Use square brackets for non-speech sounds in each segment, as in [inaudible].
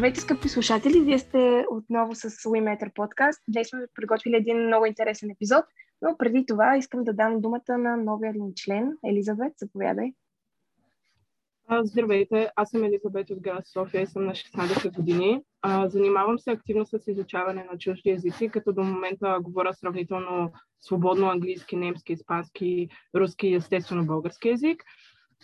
Здравейте, скъпи слушатели! Вие сте отново с WeMeter подкаст. Днес сме приготвили един много интересен епизод, но преди това искам да дам думата на новия ни член. Елизабет, заповядай. Здравейте, аз съм Елизабет от град София и съм на 16 години. Занимавам се активно с изучаване на чужди езици, като до момента говоря сравнително свободно английски, немски, испански, руски и естествено български язик.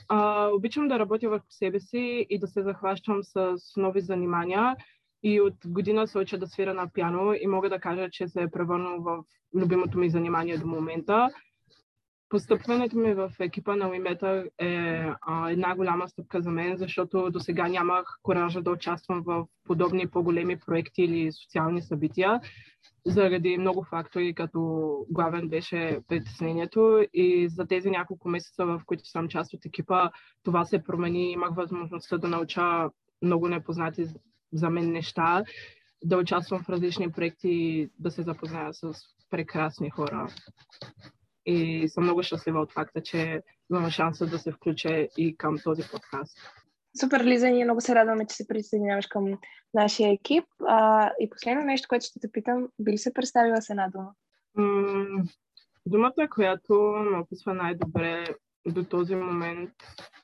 А, обичам да работя върху себе си и да се захващам с нови занимания. И от година се уча да свира на пиано и мога да кажа, че се е превърнал в любимото ми занимание до момента. Постъпването ми в екипа на Уимета е а, една голяма стъпка за мен, защото до сега нямах коража да участвам в подобни по-големи проекти или социални събития, заради много фактори, като главен беше притеснението и за тези няколко месеца, в които съм част от екипа, това се промени. Имах възможността да науча много непознати за мен неща, да участвам в различни проекти, да се запозная с прекрасни хора и съм много щастлива от факта, че имам шанса да се включа и към този подкаст. Супер, Лиза, ние много се радваме, че се присъединяваш към нашия екип. А, и последно нещо, което ще те питам, би ли се представила с една дума? М- думата, която ме описва най-добре до този момент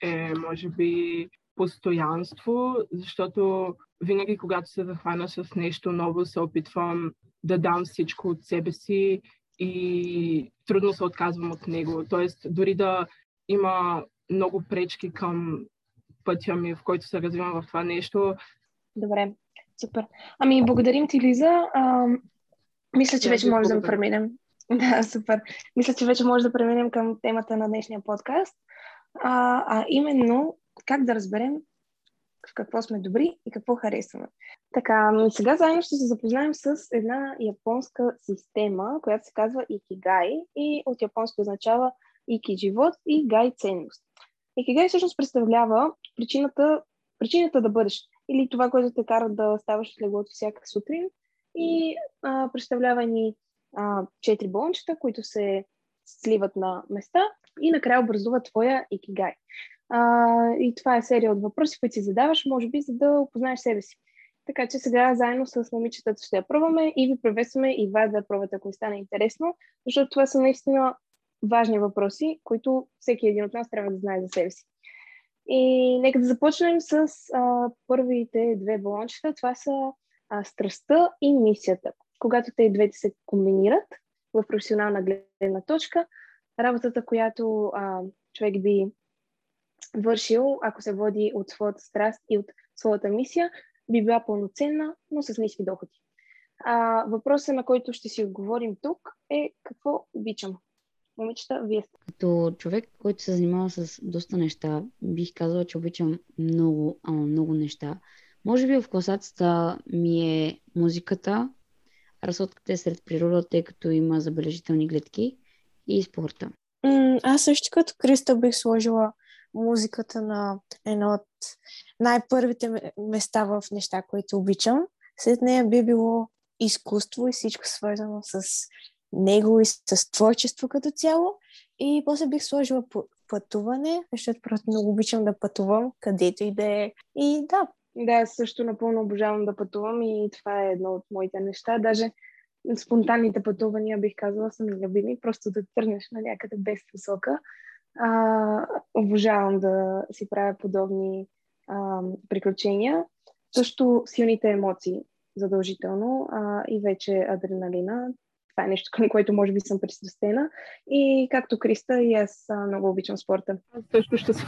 е, може би, постоянство, защото винаги, когато се захвана с нещо ново, се опитвам да дам всичко от себе си и трудно се отказвам от него. Тоест, дори да има много пречки към пътя ми, в който се развивам в това нещо. Добре, супер. Ами, благодарим ти, Лиза. А, мисля, че вече може да преминем. [laughs] Да, супер. Мисля, че вече може да преминем към темата на днешния подкаст. А, а именно, как да разберем в какво сме добри и какво харесваме. Така, сега заедно ще се запознаем с една японска система, която се казва Икигай и от японски означава Ики живот и Гай ценност. Икигай всъщност представлява причината, причината да бъдеш или това, което те кара да ставаш от леглото всяка сутрин и а, представлява ни а, четири болнчета, които се сливат на места и накрая образува твоя икигай. А, и това е серия от въпроси, които си задаваш, може би, за да опознаеш себе си. Така че сега заедно с момичетата ще я пробваме и ви приветстваме и вас да я пробвате, ако ви стане интересно, защото това са наистина важни въпроси, които всеки един от нас трябва да знае за себе си. И нека да започнем с а, първите две балончета. Това са а, страстта и мисията. Когато те двете се комбинират в професионална гледна точка, работата, която а, човек би вършил, ако се води от своята страст и от своята мисия, би била пълноценна, но с ниски доходи. А, въпросът, на който ще си отговорим тук е какво обичам. Момичета, вие сте. Като човек, който се занимава с доста неща, бих казала, че обичам много, ама много неща. Може би в класацията ми е музиката, разходката е сред природата, тъй като има забележителни гледки и спорта. М- аз също като Криста бих сложила музиката на едно от най-първите места в неща, които обичам. След нея би било изкуство и всичко свързано с него и с творчество като цяло. И после бих сложила пътуване, защото просто много обичам да пътувам, където и да е. И да. Да, също напълно обожавам да пътувам и това е едно от моите неща. Даже спонтанните пътувания, бих казала, са ми любими. Просто да тръгнеш на някъде без посока а, обожавам да си правя подобни а, приключения. Също силните емоции, задължително, а, и вече адреналина. Това е нещо, към което може би съм пристрастена. И както Криста, и аз много обичам спорта. Също ще се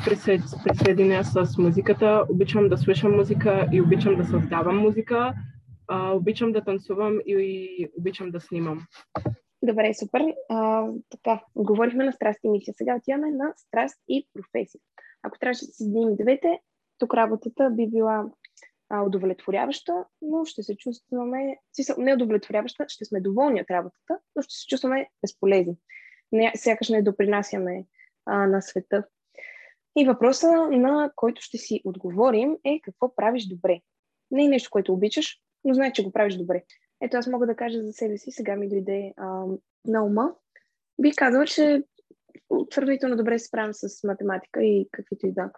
присъединя с музиката. Обичам да слушам музика и обичам да създавам музика. А, обичам да танцувам и, и обичам да снимам. Добре, супер. А, така, говорихме на страст и мисия. Сега отиваме на страст и професия. Ако трябваше да съединим двете, тук работата би била а, удовлетворяваща, но ще се чувстваме, не удовлетворяваща, ще сме доволни от работата, но ще се чувстваме безполезни. Не, сякаш не допринасяме а, на света. И въпроса, на който ще си отговорим е какво правиш добре. Не е нещо, което обичаш, но знае, че го правиш добре. Ето аз мога да кажа за себе си, сега ми дойде а, на ума. Бих казала, че твърдително добре се справям с математика и каквито и да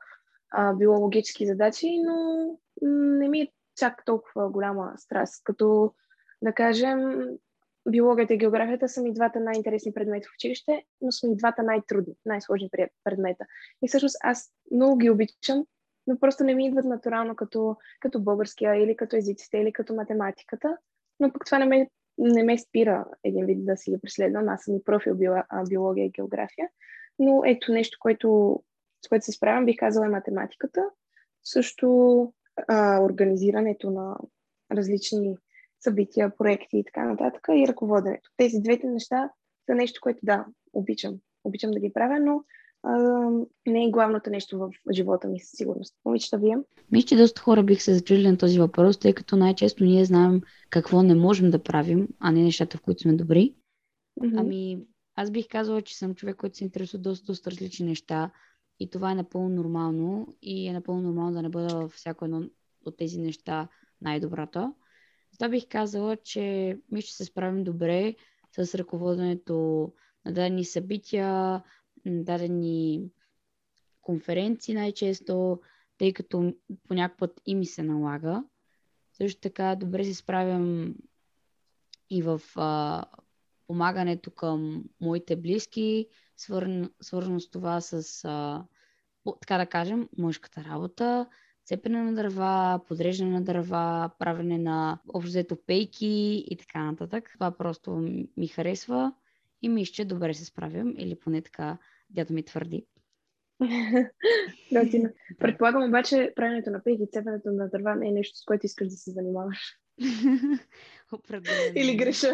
а, било логически задачи, но не ми е чак толкова голяма страст, като да кажем биологията и географията са ми двата най-интересни предмета в училище, но са ми двата най-трудни, най-сложни предмета. И всъщност аз много ги обичам, но просто не ми идват натурално като, като българския или като езиците или като математиката. Но пък това не ме, не ме спира един вид да си ги преследвам. Аз съм и профил биология и география. Но ето нещо, което, с което се справям, бих казала е математиката. Също а, организирането на различни събития, проекти и така нататък и ръководенето. Тези двете неща са нещо, което да, обичам. Обичам да ги правя, но не е главното нещо в живота ми със сигурност. Момичета, вие? Мисля, че доста хора бих се зачудили на този въпрос, тъй като най-често ние знаем какво не можем да правим, а не нещата, в които сме добри. Mm-hmm. Ами, аз бих казала, че съм човек, който се интересува доста, доста различни неща и това е напълно нормално и е напълно нормално да не бъда във всяко едно от тези неща най-добрата. Затова бих казала, че ми ще се справим добре с ръководенето на дадени събития, дадени конференции най-често, тъй като по някакъв път и ми се налага. Също така добре се справям и в а, помагането към моите близки, свързано, с това с, а, така да кажем, мъжката работа, цепене на дърва, подреждане на дърва, правене на общо пейки и така нататък. Това просто ми харесва и мисля, че добре се справям, или поне така дядо ми твърди. [laughs] ти... Предполагам обаче правенето на пейки и цепенето на дърва не е нещо, с което искаш да се занимаваш. [laughs] Определено. Или греша.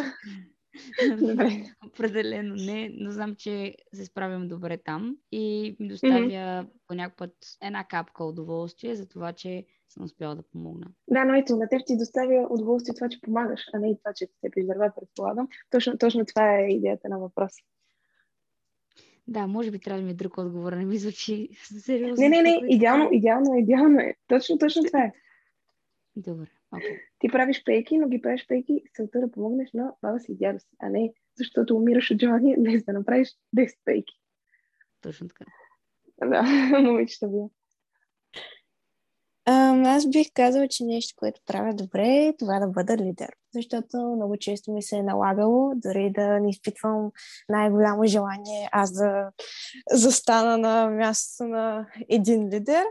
[laughs] Определено не, но знам, че се справям добре там и ми доставя mm-hmm. по някакъв път една капка удоволствие за това, че съм успяла да помогна. Да, но ето, на теб ти доставя удоволствие това, че помагаш, а не и това, че те призърва, предполагам. Точно, точно това е идеята на въпроса. Да, може би трябва да ми е друг отговор, не ми звучи [laughs] сериозно. Не, не, не, идеално, идеално, идеално е. Точно, точно това е. Добре. Okay. Ти правиш пейки, но ги правиш пейки с целта да помогнеш на баба си и дядо си, а не защото умираш от желание [laughs] без да направиш 10 пейки. Точно така. Да, [laughs] момичета аз бих казала, че нещо, което правя добре е това да бъда лидер. Защото много често ми се е налагало, дори да не изпитвам най-голямо желание аз да застана на мястото на един лидер,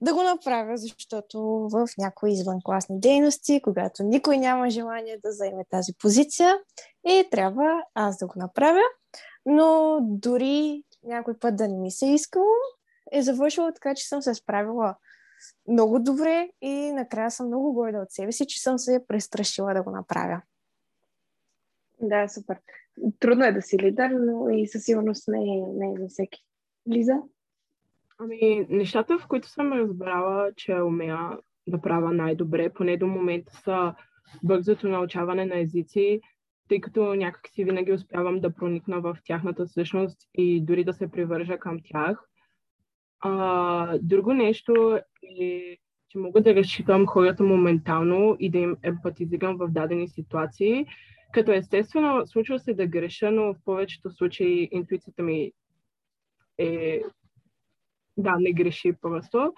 да го направя, защото в някои извънкласни дейности, когато никой няма желание да заеме тази позиция, и трябва аз да го направя, но дори някой път да не ми се искало, е завършило така, че съм се справила много добре и накрая съм много горда от себе си, че съм се престрашила да го направя. Да, супер. Трудно е да си лидер, но и със сигурност не е, не е за всеки. Лиза? Ами, нещата, в които съм разбрала, че умея да правя най-добре, поне до момента са бързото научаване на езици, тъй като някак си винаги успявам да проникна в тяхната същност и дори да се привържа към тях. А, друго нещо е, че мога да разчитам хората моментално и да им емпатизирам в дадени ситуации, като естествено случва се да греша, но в повечето случаи интуицията ми е да, не греши просто.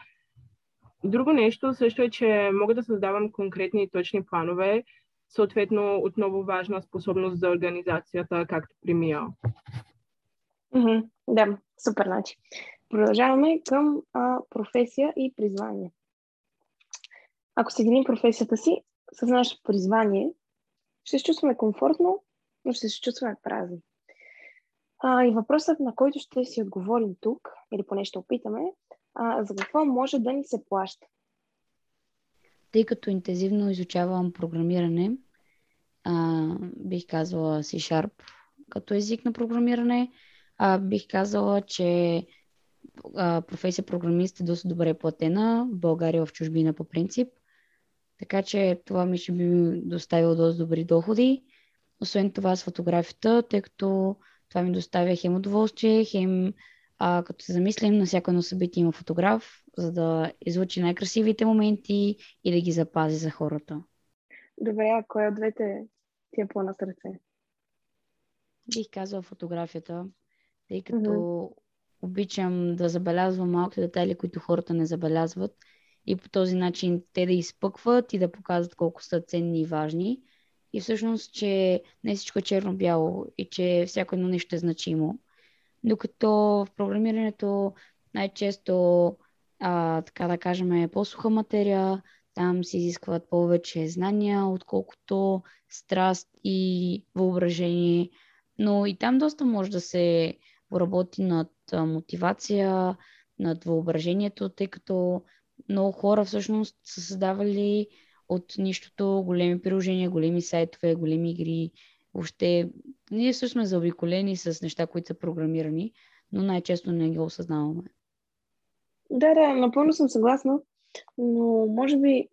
Друго нещо също е, че мога да създавам конкретни и точни планове, съответно отново важна способност за организацията, както при Мия. Mm-hmm. Да, супер начин. Продължаваме към а, професия и призвание. Ако съединим професията си с нашето призвание, ще се чувстваме комфортно, но ще се чувстваме празни. А, и въпросът, на който ще си отговорим тук, или поне ще опитаме, а, за какво може да ни се плаща? Тъй като интензивно изучавам програмиране, а, бих казала C-Sharp като език на програмиране, а, бих казала, че а, професия програмист е доста добре платена в България в чужбина по принцип. Така че това ми ще би доставило доста добри доходи. Освен това с фотографията, тъй като това ми доставя хем удоволствие, хем а, като се замислим, на всяко едно събитие има фотограф, за да излучи най-красивите моменти и да ги запази за хората. Добре, а кой от двете ти е по-на сърце? Бих казала фотографията, тъй като mm-hmm. Обичам да забелязвам малките детайли, които хората не забелязват и по този начин те да изпъкват и да показват колко са ценни и важни. И всъщност, че не всичко е черно-бяло и че всяко едно нещо е значимо. Докато в програмирането най-често, а, така да кажем, е по-суха материя, там се изискват повече знания, отколкото страст и въображение. Но и там доста може да се поработи над мотивация, над въображението, тъй като много хора всъщност са създавали от нищото големи приложения, големи сайтове, големи игри. Въобще, ние също сме заобиколени с неща, които са програмирани, но най-често не ги осъзнаваме. Да, да, напълно съм съгласна, но може би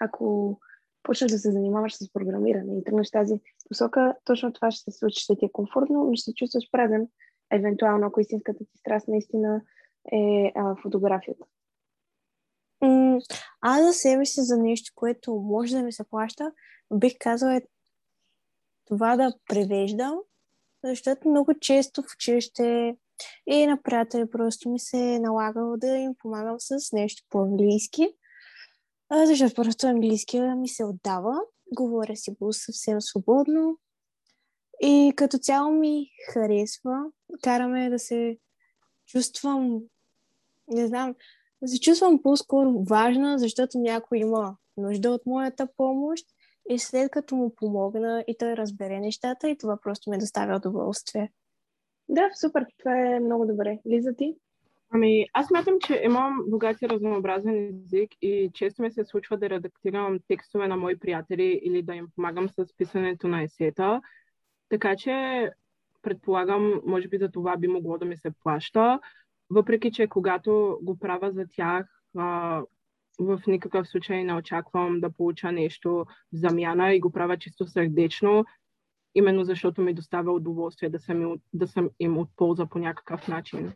ако почнеш да се занимаваш с програмиране и тръгнеш тази посока, точно това ще се случи, ще ти е комфортно, но ще се чувстваш преден, евентуално, ако истинската ти страст наистина е а, фотографията. аз за себе си за нещо, което може да ми се плаща, бих казала е това да превеждам, защото много често в училище и на приятели просто ми се е налагало да им помагам с нещо по-английски. Защото просто английския ми се отдава. Говоря си го съвсем свободно. И като цяло ми харесва. Караме да се чувствам, не знам, да се чувствам по-скоро важна, защото някой има нужда от моята помощ и след като му помогна и той разбере нещата и това просто ме доставя удоволствие. Да, супер, това е много добре. Лиза ти? Ами, аз мятам, че имам богат и разнообразен език и често ми се случва да редактирам текстове на мои приятели или да им помагам с писането на есета. Така че предполагам, може би за това би могло да ми се плаща. Въпреки, че когато го правя за тях, а, в никакъв случай не очаквам да получа нещо в замяна и го правя чисто сърдечно, именно защото ми доставя удоволствие да съм, да съм им от полза по някакъв начин.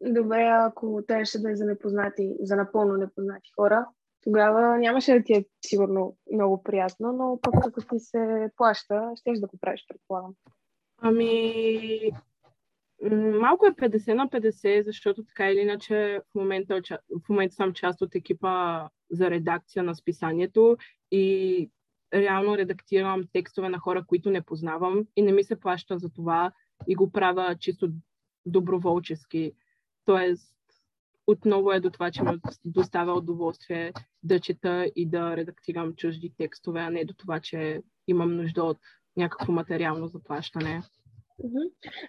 Добре, ако трябваше да е за непознати, за напълно непознати хора, тогава нямаше да ти е сигурно много приятно, но пък ако ти се плаща, ще да го правиш, предполагам. Ами, малко е 50 на 50, защото така или иначе в момента, в момента съм част от екипа за редакция на списанието и реално редактирам текстове на хора, които не познавам и не ми се плаща за това и го правя чисто доброволчески. Тоест, отново е до това, че ме доставя удоволствие да чета и да редактирам чужди текстове, а не до това, че имам нужда от някакво материално заплащане.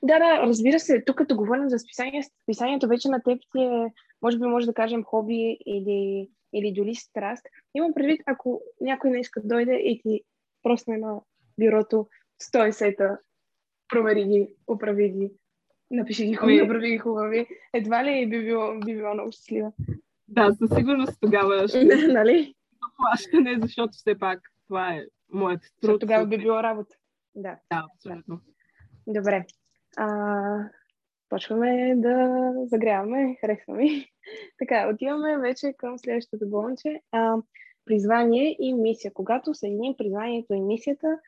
Да, да, разбира се. Тук като говорим за списание, списанието вече на теб ти е, може би може да кажем, хоби или, или дори страст. Имам предвид, ако някой не иска да дойде и ти просне на бюрото 100 сета, промери ги, оправи ги, Напиши ги хубави, направи ги хубави. Едва ли би било, би било много щастлива. Да, със сигурност тогава [laughs] ще нали? плащане, защото все пак това е моят труд. тогава би било работа. Да. Да, абсолютно. Добре. А, почваме да загряваме, харесваме. [laughs] така, отиваме вече към следващото болнче. А, призвание и мисия. Когато съединим призванието и мисията,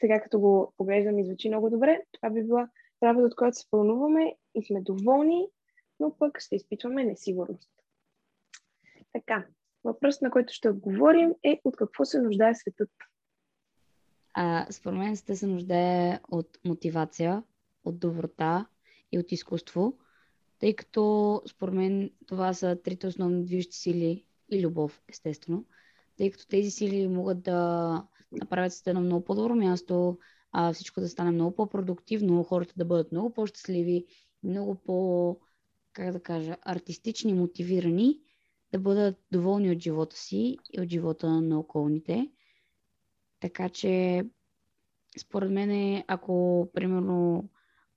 сега като го поглеждам и звучи много добре, това би била работа, от която се вълнуваме и сме доволни, но пък ще изпитваме несигурност. Така, въпрос, на който ще отговорим е от какво се нуждае светът? А, според мен сте се нуждае от мотивация, от доброта и от изкуство, тъй като според мен това са трите основни движещи сили и любов, естествено, тъй като тези сили могат да направят света на много по-добро място, а, всичко да стане много по-продуктивно, хората да бъдат много по-щастливи, много по, как да кажа, артистични, мотивирани, да бъдат доволни от живота си и от живота на околните. Така че, според мен, ако, примерно,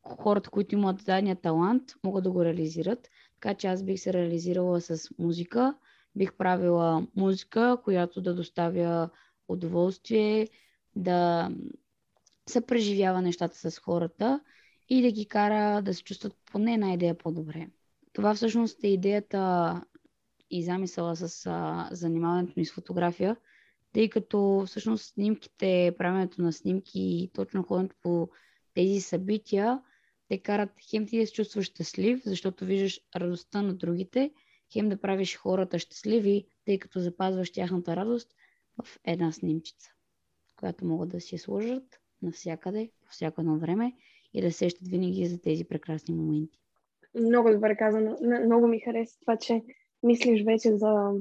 хората, които имат дадения талант, могат да го реализират. Така че аз бих се реализирала с музика, бих правила музика, която да доставя удоволствие, да се преживява нещата с хората и да ги кара да се чувстват поне една идея по-добре. Това всъщност е идеята и замисъла с а, занимаването ми с фотография, тъй като всъщност снимките, правенето на снимки и точно ходенето по тези събития те карат хем ти да се чувстваш щастлив, защото виждаш радостта на другите хем да правиш хората щастливи, тъй като запазваш тяхната радост в една снимчица, която могат да си сложат навсякъде, по всяко едно време и да сещат винаги за тези прекрасни моменти. Много добре казано. Много ми хареса това, че мислиш вече за,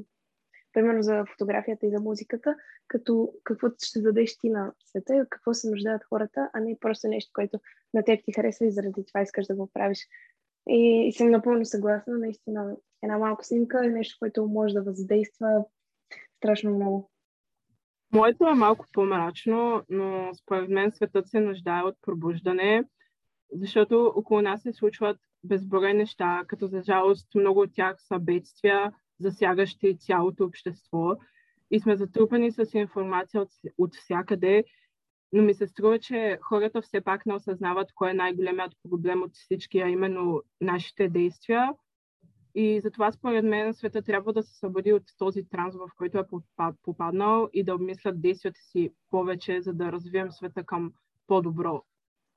примерно за фотографията и за музиката, като какво ще дадеш ти на света и какво се нуждаят хората, а не просто нещо, което на теб ти харесва и заради това искаш да го правиш. И, и съм напълно съгласна. Наистина, една малка снимка е нещо, което може да въздейства страшно много. Моето е малко по-мрачно, но според мен светът се нуждае от пробуждане, защото около нас се случват безброй неща, като за жалост много от тях са бедствия, засягащи цялото общество. И сме затрупани с информация от, от всякъде, но ми се струва, че хората все пак не осъзнават кой е най-големият проблем от всички, а именно нашите действия. И затова според мен света трябва да се събуди от този транс, в който е попаднал и да обмислят действията си повече, за да развием света към по-добро.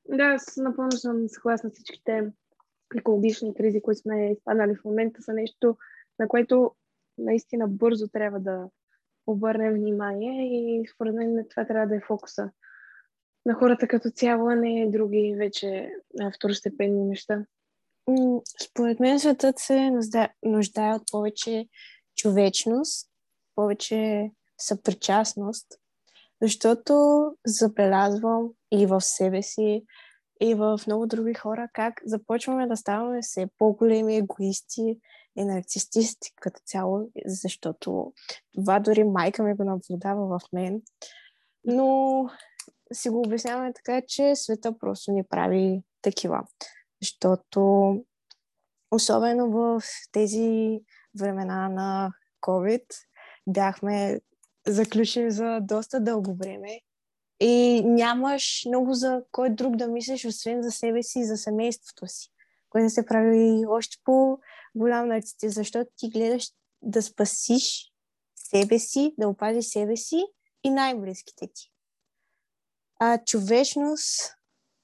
Да, аз напълно съм съгласна с всичките екологични кризи, които сме изпаднали в момента, са нещо, на което наистина бързо трябва да обърнем внимание и според мен това трябва да е фокуса на хората като цяло, а не други вече второстепенни неща. Според мен светът се нуждае от повече човечност, повече съпричастност, защото забелязвам и в себе си, и в много други хора, как започваме да ставаме все по-големи егоисти и нарцистисти като цяло, защото това дори майка ми го наблюдава в мен. Но си го обясняваме така, че света просто ни прави такива. Защото особено в тези времена на COVID бяхме заключени за доста дълго време и нямаш много за кой друг да мислиш, освен за себе си и за семейството си, което се прави още по-голям нарцисти, защото ти гледаш да спасиш себе си, да опазиш себе си и най-близките ти. А човечност,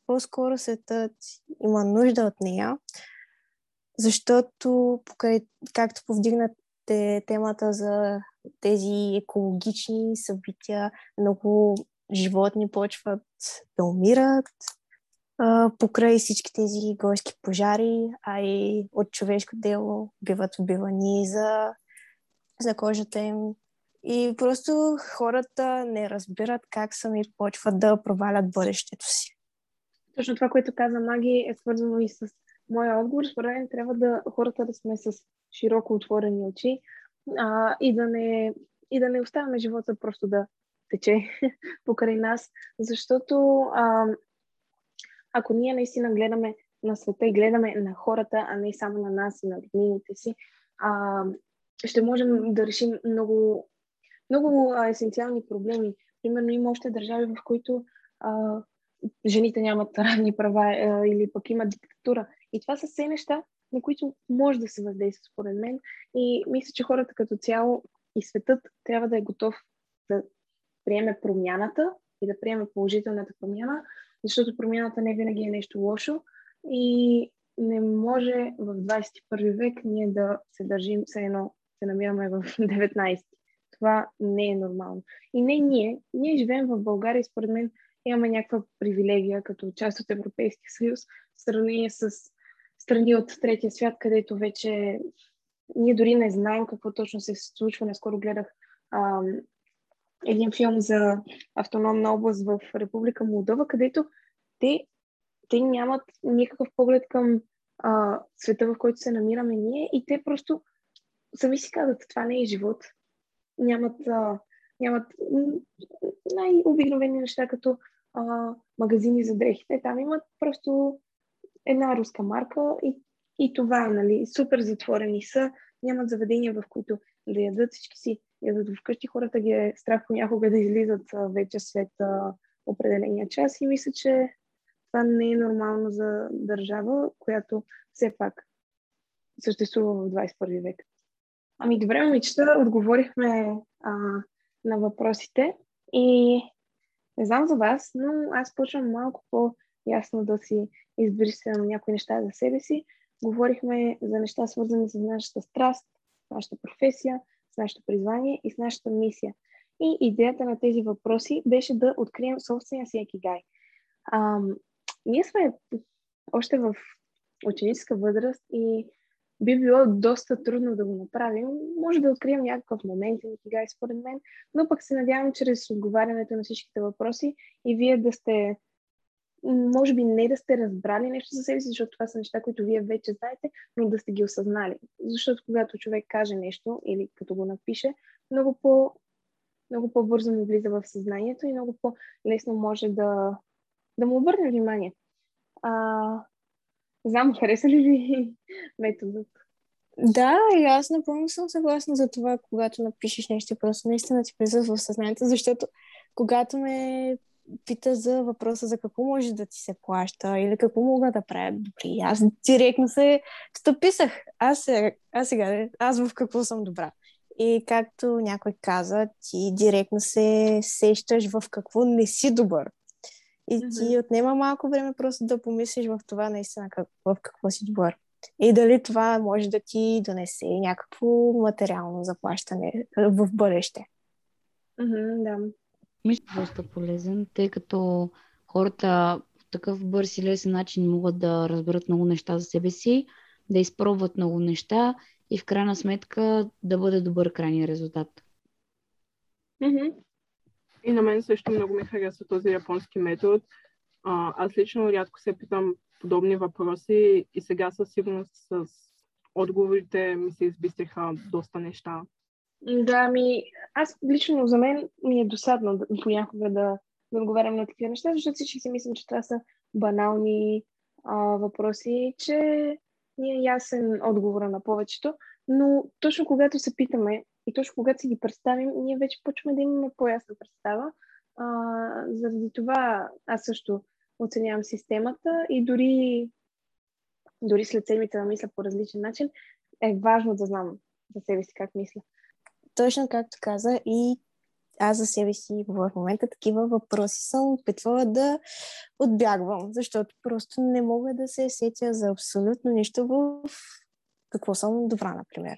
по-скоро светът има нужда от нея, защото, покрай, както повдигнате темата за тези екологични събития, много животни почват да умират а, покрай всички тези горски пожари, а и от човешко дело биват убивани за, за кожата им. И просто хората не разбират как сами почват да провалят бъдещето си. Точно това, което каза Маги, е свързано и с моя отговор. Според мен трябва да хората да сме с широко отворени очи а, и, да не, и да не оставяме живота просто да тече [laughs] покрай нас, защото а, ако ние наистина гледаме на света и гледаме на хората, а не само на нас и на роднините си, а, ще можем да решим много, много а, есенциални проблеми. Примерно има още държави, в които а, жените нямат равни права а, или пък има диктатура. И това са все неща, на които може да се въздейства, според мен. И мисля, че хората като цяло и светът трябва да е готов да приеме промяната и да приеме положителната промяна, защото промяната не винаги е нещо лошо и не може в 21 век ние да се държим все едно се намираме в [laughs] 19. Това не е нормално. И не ние. Ние живеем в България според мен имаме някаква привилегия като част от Европейския съюз в сравнение с страни от третия свят, където вече ние дори не знаем какво точно се случва. Наскоро гледах ам, един филм за автономна област в Република Молдова, където те, те нямат никакъв поглед към а, света, в който се намираме ние и те просто сами си казват, това не е живот. Нямат, а, нямат най-обикновени неща, като а, магазини за дрехите. Там имат просто една руска марка и, и това нали, супер затворени са, нямат заведения, в които да ядат всички си ядат вкъщи. Хората ги е страх понякога да излизат вече след а, определения час и мисля, че това не е нормално за държава, която все пак съществува в 21 век. Ами добре, момичета, отговорихме а, на въпросите и не знам за вас, но аз почвам малко по-ясно да си избрисвам някои неща за себе си. Говорихме за неща, свързани с нашата страст, с нашата професия, с нашето призвание и с нашата мисия. И идеята на тези въпроси беше да открием собствения си екигай. А, ние сме още в ученическа възраст и би било доста трудно да го направим. Може да открием някакъв момент и екигай според мен, но пък се надявам чрез отговарянето на всичките въпроси и вие да сте може би не да сте разбрали нещо за себе си, защото това са неща, които вие вече знаете, но да сте ги осъзнали. Защото когато човек каже нещо или като го напише, много, по, много по-бързо му влиза в съзнанието и много по-лесно може да, да му обърне внимание. А, знам, хареса ли ви [laughs] методът? Да, и аз напълно съм съгласна за това, когато напишеш нещо, просто наистина ти влиза в съзнанието, защото когато ме пита за въпроса за какво може да ти се плаща или какво мога да правя добри. Аз директно се стъписах. Аз, аз сега, аз в какво съм добра. И както някой каза, ти директно се сещаш в какво не си добър. И mm-hmm. ти отнема малко време просто да помислиш в това наистина как, в какво си добър. И дали това може да ти донесе някакво материално заплащане в бъдеще. Mm-hmm, да. Мисля, е доста полезен, тъй като хората по такъв бърз и лесен начин могат да разберат много неща за себе си, да изпробват много неща и в крайна сметка да бъде добър крайния резултат. Mm-hmm. И на мен също много ми харесва този японски метод. А, аз лично рядко се питам подобни въпроси и сега със сигурност с отговорите ми се избистриха доста неща. Да, ми, аз лично за мен ми е досадно понякога да, да отговарям на такива неща, защото всички си мислим, че това са банални а, въпроси, че ни е ясен отговора на повечето, но точно когато се питаме и точно когато си ги представим, ние вече почваме да имаме по-ясна представа. А, заради това аз също оценявам системата и дори, дори след седмица да мисля по различен начин, е важно да знам за себе си как мисля точно както каза и аз за себе си в момента такива въпроси съм опитвала да отбягвам, защото просто не мога да се сетя за абсолютно нищо в какво съм добра, например.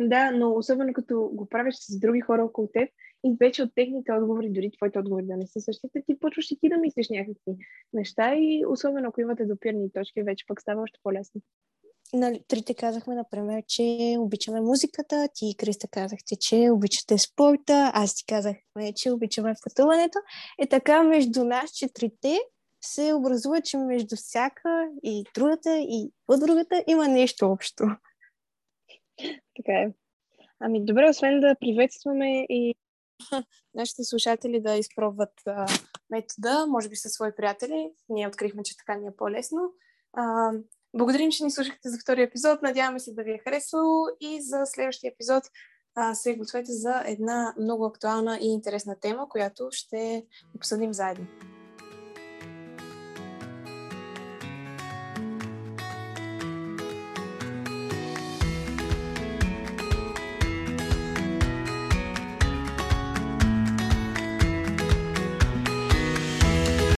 Да, но особено като го правиш с други хора около теб и вече от техните отговори, дори твоите отговори да не са същите, ти почваш и ти да мислиш някакви неща и особено ако имате допирни точки, вече пък става още по-лесно нали, трите казахме, например, че обичаме музиката, ти и Криста казахте, че обичате спорта, аз ти казахме, че обичаме пътуването. И така между нас четирите се образува, че между всяка и другата и от другата има нещо общо. Така е. Ами добре, освен да приветстваме и [laughs] нашите слушатели да изпробват а, метода, може би със свои приятели. Ние открихме, че така ни е по-лесно. А, Благодарим, че ни слушахте за втория епизод. Надяваме се да ви е харесало и за следващия епизод а, се гответе за една много актуална и интересна тема, която ще обсъдим заедно.